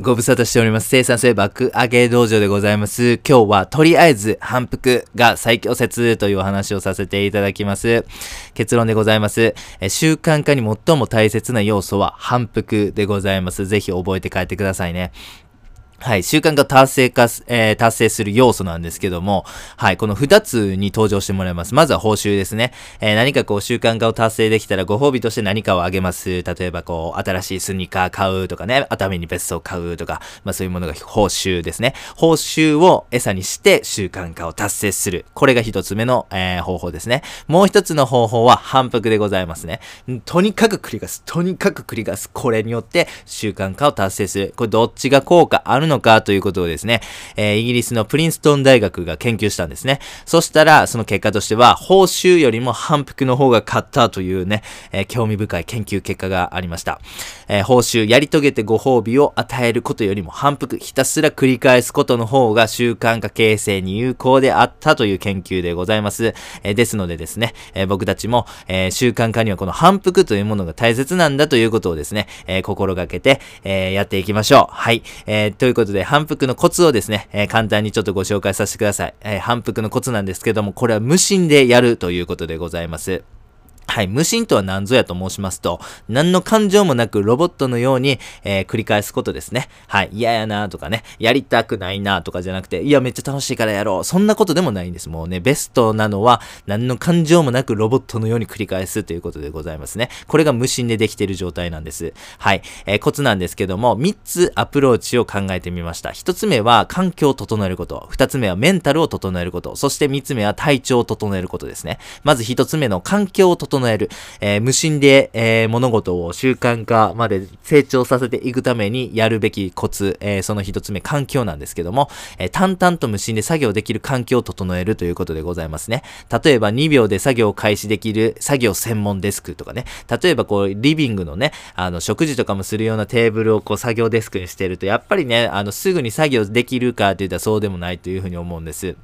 ご無沙汰しております。生産性爆上げ道場でございます。今日はとりあえず反復が最強説というお話をさせていただきます。結論でございます。え習慣化に最も大切な要素は反復でございます。ぜひ覚えて帰ってくださいね。はい、習慣が達成化、えー、達成する要素なんですけども、はい、この二つに登場してもらいます。まずは報酬ですね。えー、何かこう習慣化を達成できたらご褒美として何かをあげます。例えばこう、新しいスニーカー買うとかね、熱海に別荘買うとか、まあそういうものが報酬ですね。報酬を餌にして習慣化を達成する。これが一つ目の、えー、方法ですね。もう一つの方法は反復でございますね。とにかく繰り返す。とにかく繰り返す。これによって習慣化を達成する。これどっちが効果あるののかということをですね、えー、イギリスのプリンストン大学が研究したんですね。そしたら、その結果としては、報酬よりも反復の方が勝ったというね、えー、興味深い研究結果がありました。えー、報酬、やり遂げてご褒美を与えることよりも反復、ひたすら繰り返すことの方が習慣化形成に有効であったという研究でございます。えー、ですのでですね、えー、僕たちも、えー、習慣化にはこの反復というものが大切なんだということをですね、えー、心がけて、えー、やっていきましょう。はい。えー、ということことで、反復のコツをですね、えー、簡単にちょっとご紹介させてください。えー、反復のコツなんですけども、これは無心でやるということでございます。はい。無心とは何ぞやと申しますと、何の感情もなくロボットのように、えー、繰り返すことですね。はい。嫌やなとかね、やりたくないなとかじゃなくて、いや、めっちゃ楽しいからやろう。そんなことでもないんです。もうね、ベストなのは、何の感情もなくロボットのように繰り返すということでございますね。これが無心でできている状態なんです。はい。えー、コツなんですけども、3つアプローチを考えてみました。1つ目は、環境を整えること。2つ目は、メンタルを整えること。そして3つ目は、体調を整えることですね。まず1つ目の環境を整えること。整えー無心で、えー、物事を習慣化まで成長させていくためにやるべきコツ、えー、その一つ目、環境なんですけども、え、淡々と無心で作業できる環境を整えるということでございますね。例えば2秒で作業を開始できる作業専門デスクとかね、例えばこう、リビングのね、あの、食事とかもするようなテーブルをこう、作業デスクにしてると、やっぱりね、あの、すぐに作業できるかって言ったらそうでもないというふうに思うんです。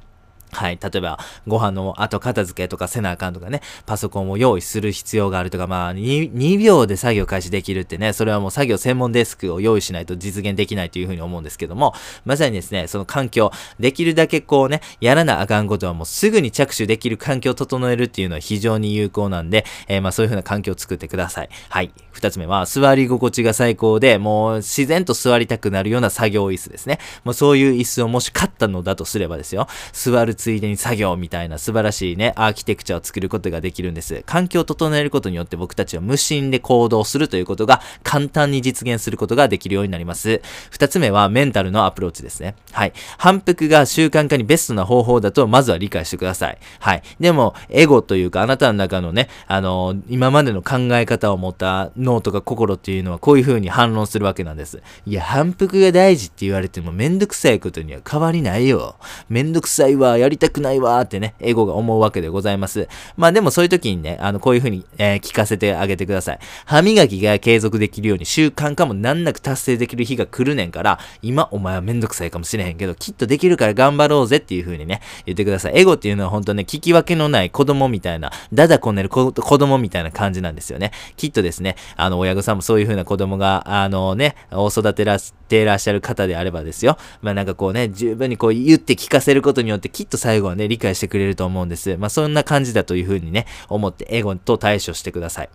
はい。例えば、ご飯の後片付けとかせなあかんとかね、パソコンを用意する必要があるとか、まあ2、2秒で作業開始できるってね、それはもう作業専門デスクを用意しないと実現できないというふうに思うんですけども、まさにですね、その環境、できるだけこうね、やらなあかんことはもうすぐに着手できる環境を整えるっていうのは非常に有効なんで、えー、まあそういうふうな環境を作ってください。はい。二つ目は、座り心地が最高で、もう自然と座りたくなるような作業椅子ですね。もうそういう椅子をもし買ったのだとすればですよ、座るついでに作業みたいな素晴らしいね、アーキテクチャを作ることができるんです。環境を整えることによって僕たちは無心で行動するということが簡単に実現することができるようになります。二つ目はメンタルのアプローチですね。はい。反復が習慣化にベストな方法だとまずは理解してください。はい。でも、エゴというかあなたの中のね、あのー、今までの考え方を持った脳とか心っていうのはこういう風に反論するわけなんです。いや、反復が大事って言われてもめんどくさいことには変わりないよ。めんどくさいわ、やりりたくないわってね、エゴが思うわけでございます。まあでもそういう時にね、あの、こういう風に、えー、聞かせてあげてください。歯磨きが継続できるように習慣化も難なく達成できる日が来るねんから、今お前はめんどくさいかもしれへんけど、きっとできるから頑張ろうぜっていう風にね、言ってください。エゴっていうのは本当ね、聞き分けのない子供みたいな、だだこねる子供みたいな感じなんですよね。きっとですね、あの、親御さんもそういう風な子供が、あのね、お育てらしていらっしゃる方であればですよ。まあなんかこうね、十分にこう言って聞かせることによってきっと最後はね、理解してくれると思うんです。まあそんな感じだというふうにね、思ってエゴと対処してください。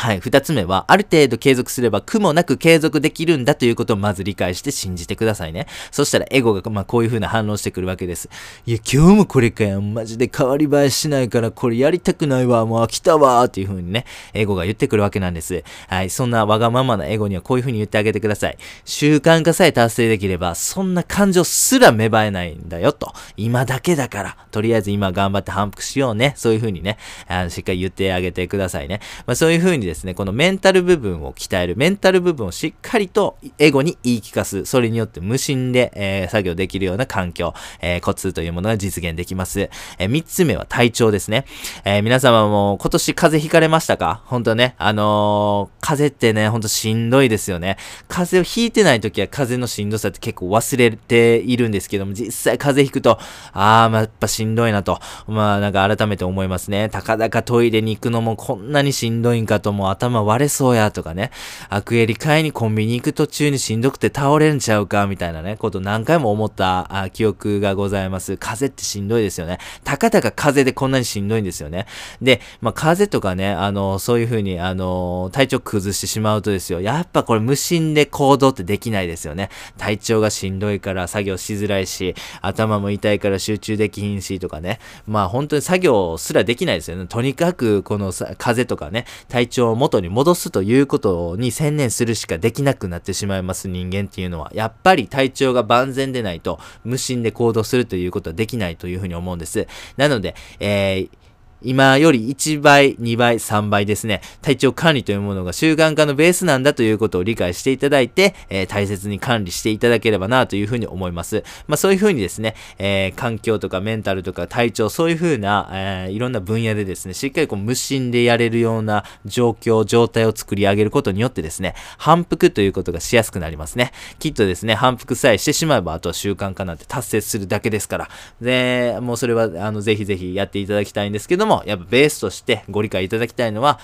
はい。二つ目は、ある程度継続すれば苦もなく継続できるんだということをまず理解して信じてくださいね。そしたらエゴが、まあ、こういう風な反応してくるわけです。いや、今日もこれかよ。マジで変わり映えしないからこれやりたくないわ。もう飽きたわ。っていう風にね、エゴが言ってくるわけなんです。はい。そんなわがままなエゴにはこういう風に言ってあげてください。習慣化さえ達成できれば、そんな感情すら芽生えないんだよと。今だけだから。とりあえず今頑張って反復しようね。そういう風にね、あのしっかり言ってあげてくださいね。まあそういう風にですね、このメンタル部分を鍛える、メンタル部分をしっかりとエゴに言い聞かす、それによって無心で、えー、作業できるような環境、えー、コツというものが実現できます。えー、三つ目は体調ですね。え、皆様も今年風邪ひかれましたか？本当ね、あの、風邪ってね、ほんとしんどいですよね。風邪をひいてない時は風邪のしんどさって結構忘れているんですけども、実際風邪ひくと、あー、まあ、やっぱしんどいなと、まあなんか改めて思いますね。たかだかトイレに行くのもこんなにしんどいんかと思もう頭割れそうやとかね、アクエリ買いにコンビニ行く途中にしんどくて倒れんちゃうかみたいなね、こと何回も思ったあ記憶がございます。風ってしんどいですよね。たかたか風でこんなにしんどいんですよね。で、まあ、風とかね、あの、そういう風に、あの、体調崩してしまうとですよ、やっぱこれ無心で行動ってできないですよね。体調がしんどいから作業しづらいし、頭も痛いから集中できひんしとかね。まあ本当に作業すらできないですよね。とにかくこの風とかね、体調を元に戻すということに専念するしかできなくなってしまいます人間っていうのは。やっぱり体調が万全でないと無心で行動するということはできないというふうに思うんです。なので、えー今より1倍、2倍、3倍ですね、体調管理というものが習慣化のベースなんだということを理解していただいて、えー、大切に管理していただければなというふうに思います。まあそういうふうにですね、えー、環境とかメンタルとか体調、そういうふうな、えー、いろんな分野でですね、しっかりこう無心でやれるような状況、状態を作り上げることによってですね、反復ということがしやすくなりますね。きっとですね、反復さえしてしまえば、あとは習慣化なんて達成するだけですから。で、もうそれは、あの、ぜひぜひやっていただきたいんですけども、も、やっぱベースとしてご理解いただきたいのは、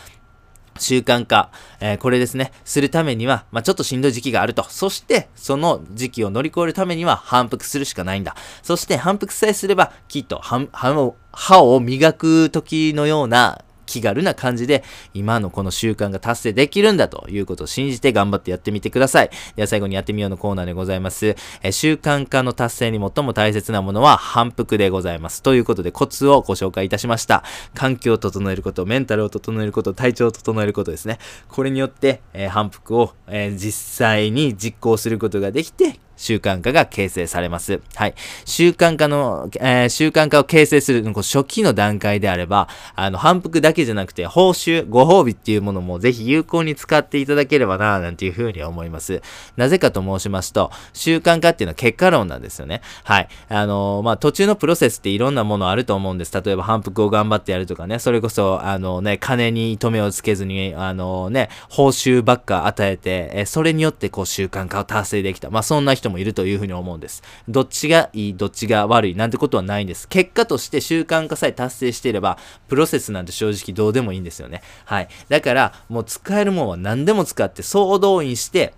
習慣化、えー、これですね、するためには、まあ、ちょっとしんどい時期があると。そして、その時期を乗り越えるためには反復するしかないんだ。そして、反復さえすれば、きっと、歯を磨く時のような気軽な感じで、今のこの習慣が達成できるんだということを信じて頑張ってやってみてください。では最後にやってみようのコーナーでございます。え習慣化の達成に最も大切なものは反復でございます。ということでコツをご紹介いたしました。環境を整えること、メンタルを整えること、体調を整えることですね。これによって、えー、反復を、えー、実際に実行することができて、習慣化が形成されます。はい。習慣化の、えー、習慣化を形成するこう初期の段階であれば、あの、反復だけじゃなくて、報酬、ご褒美っていうものもぜひ有効に使っていただければな、なんていうふうに思います。なぜかと申しますと、習慣化っていうのは結果論なんですよね。はい。あのー、まあ、途中のプロセスっていろんなものあると思うんです。例えば反復を頑張ってやるとかね、それこそ、あのね、金に糸目をつけずに、あのね、報酬ばっか与えて、えそれによってこう習慣化を達成できた。まあ、そんな人人もいるというふうに思うんです。どっちがいい、どっちが悪いなんてことはないんです。結果として習慣化さえ達成していれば、プロセスなんて正直どうでもいいんですよね。はい。だから、もう使えるもんは何でも使って総動員して、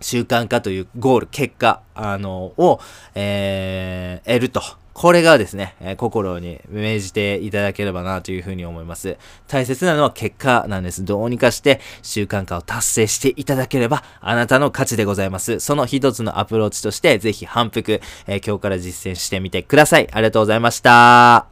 習慣化というゴール、結果、あの、を、えー、得ると。これがですね、えー、心に銘じていただければなというふうに思います。大切なのは結果なんです。どうにかして習慣化を達成していただければあなたの価値でございます。その一つのアプローチとしてぜひ反復、えー、今日から実践してみてください。ありがとうございました。